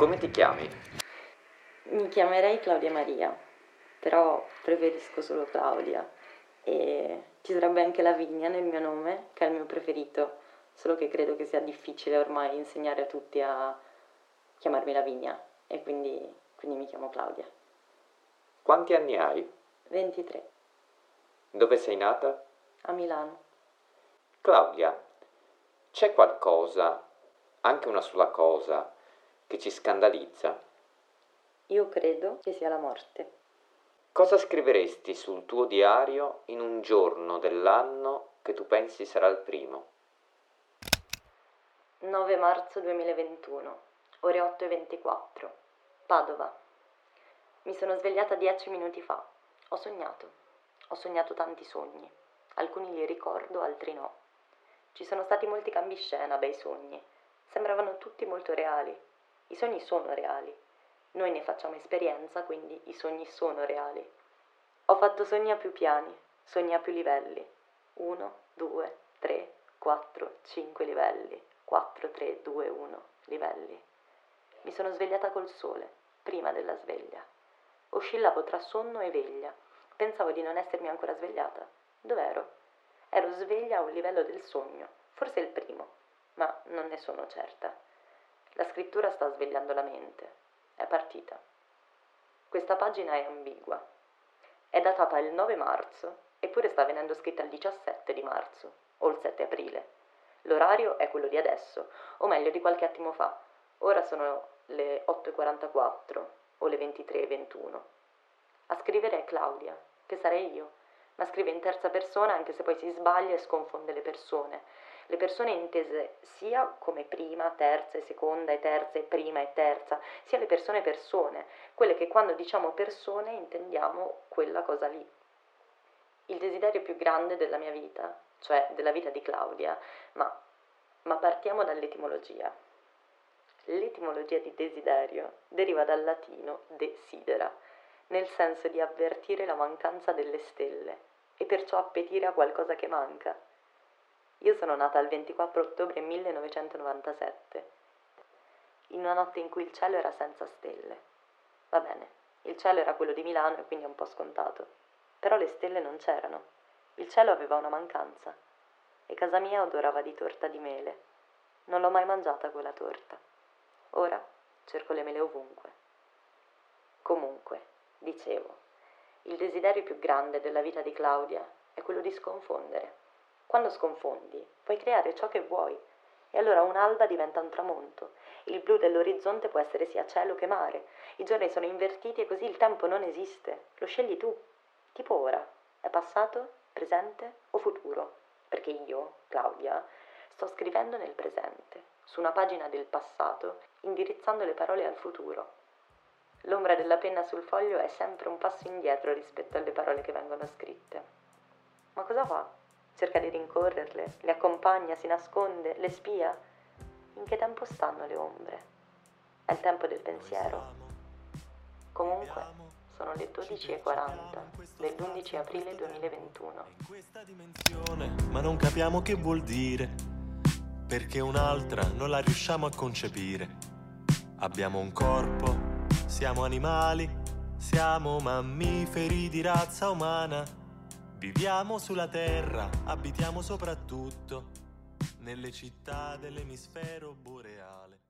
Come ti chiami? Mi chiamerei Claudia Maria, però preferisco solo Claudia e ci sarebbe anche Lavinia nel mio nome, che è il mio preferito, solo che credo che sia difficile ormai insegnare a tutti a chiamarmi Lavinia e quindi, quindi mi chiamo Claudia. Quanti anni hai? 23, Dove sei nata? a Milano. Claudia, c'è qualcosa, anche una sola cosa, che ci scandalizza? Io credo che sia la morte. Cosa scriveresti sul tuo diario in un giorno dell'anno che tu pensi sarà il primo? 9 marzo 2021, ore 8 e 24, Padova. Mi sono svegliata dieci minuti fa. Ho sognato. Ho sognato tanti sogni. Alcuni li ricordo, altri no. Ci sono stati molti cambiescena, bei sogni. Sembravano tutti molto reali. I sogni sono reali. Noi ne facciamo esperienza, quindi i sogni sono reali. Ho fatto sogni a più piani, sogni a più livelli. 1, 2, 3, 4, 5 livelli. 4, 3, 2, 1 livelli. Mi sono svegliata col sole, prima della sveglia. Oscillavo tra sonno e veglia. Pensavo di non essermi ancora svegliata. Dov'ero? Ero sveglia a un livello del sogno, forse il primo, ma non ne sono certa. La scrittura sta svegliando la mente. È partita. Questa pagina è ambigua. È datata il 9 marzo, eppure sta venendo scritta il 17 di marzo o il 7 aprile. L'orario è quello di adesso, o meglio di qualche attimo fa. Ora sono le 8.44 o le 23.21. A scrivere è Claudia, che sarei io, ma scrive in terza persona anche se poi si sbaglia e sconfonde le persone. Le persone intese sia come prima, terza e seconda e terza e prima e terza, sia le persone persone, quelle che quando diciamo persone intendiamo quella cosa lì. Il desiderio più grande della mia vita, cioè della vita di Claudia, ma, ma partiamo dall'etimologia. L'etimologia di desiderio deriva dal latino desidera, nel senso di avvertire la mancanza delle stelle e perciò appetire a qualcosa che manca. Io sono nata il 24 ottobre 1997, in una notte in cui il cielo era senza stelle. Va bene, il cielo era quello di Milano e quindi è un po' scontato, però le stelle non c'erano. Il cielo aveva una mancanza e casa mia odorava di torta di mele. Non l'ho mai mangiata quella torta. Ora cerco le mele ovunque. Comunque, dicevo, il desiderio più grande della vita di Claudia è quello di sconfondere. Quando sconfondi, puoi creare ciò che vuoi. E allora un'alba diventa un tramonto. Il blu dell'orizzonte può essere sia cielo che mare. I giorni sono invertiti e così il tempo non esiste. Lo scegli tu. Tipo ora. È passato, presente o futuro? Perché io, Claudia, sto scrivendo nel presente, su una pagina del passato, indirizzando le parole al futuro. L'ombra della penna sul foglio è sempre un passo indietro rispetto alle parole che vengono scritte. Ma cosa fa? Cerca di rincorrerle, le accompagna, si nasconde, le spia? In che tempo stanno le ombre? È il tempo del pensiero. Comunque, sono le 12.40 dell'11 aprile 2021. in questa dimensione, ma non capiamo che vuol dire, perché un'altra non la riusciamo a concepire. Abbiamo un corpo, siamo animali, siamo mammiferi di razza umana. Viviamo sulla terra, abitiamo soprattutto nelle città dell'emisfero boreale.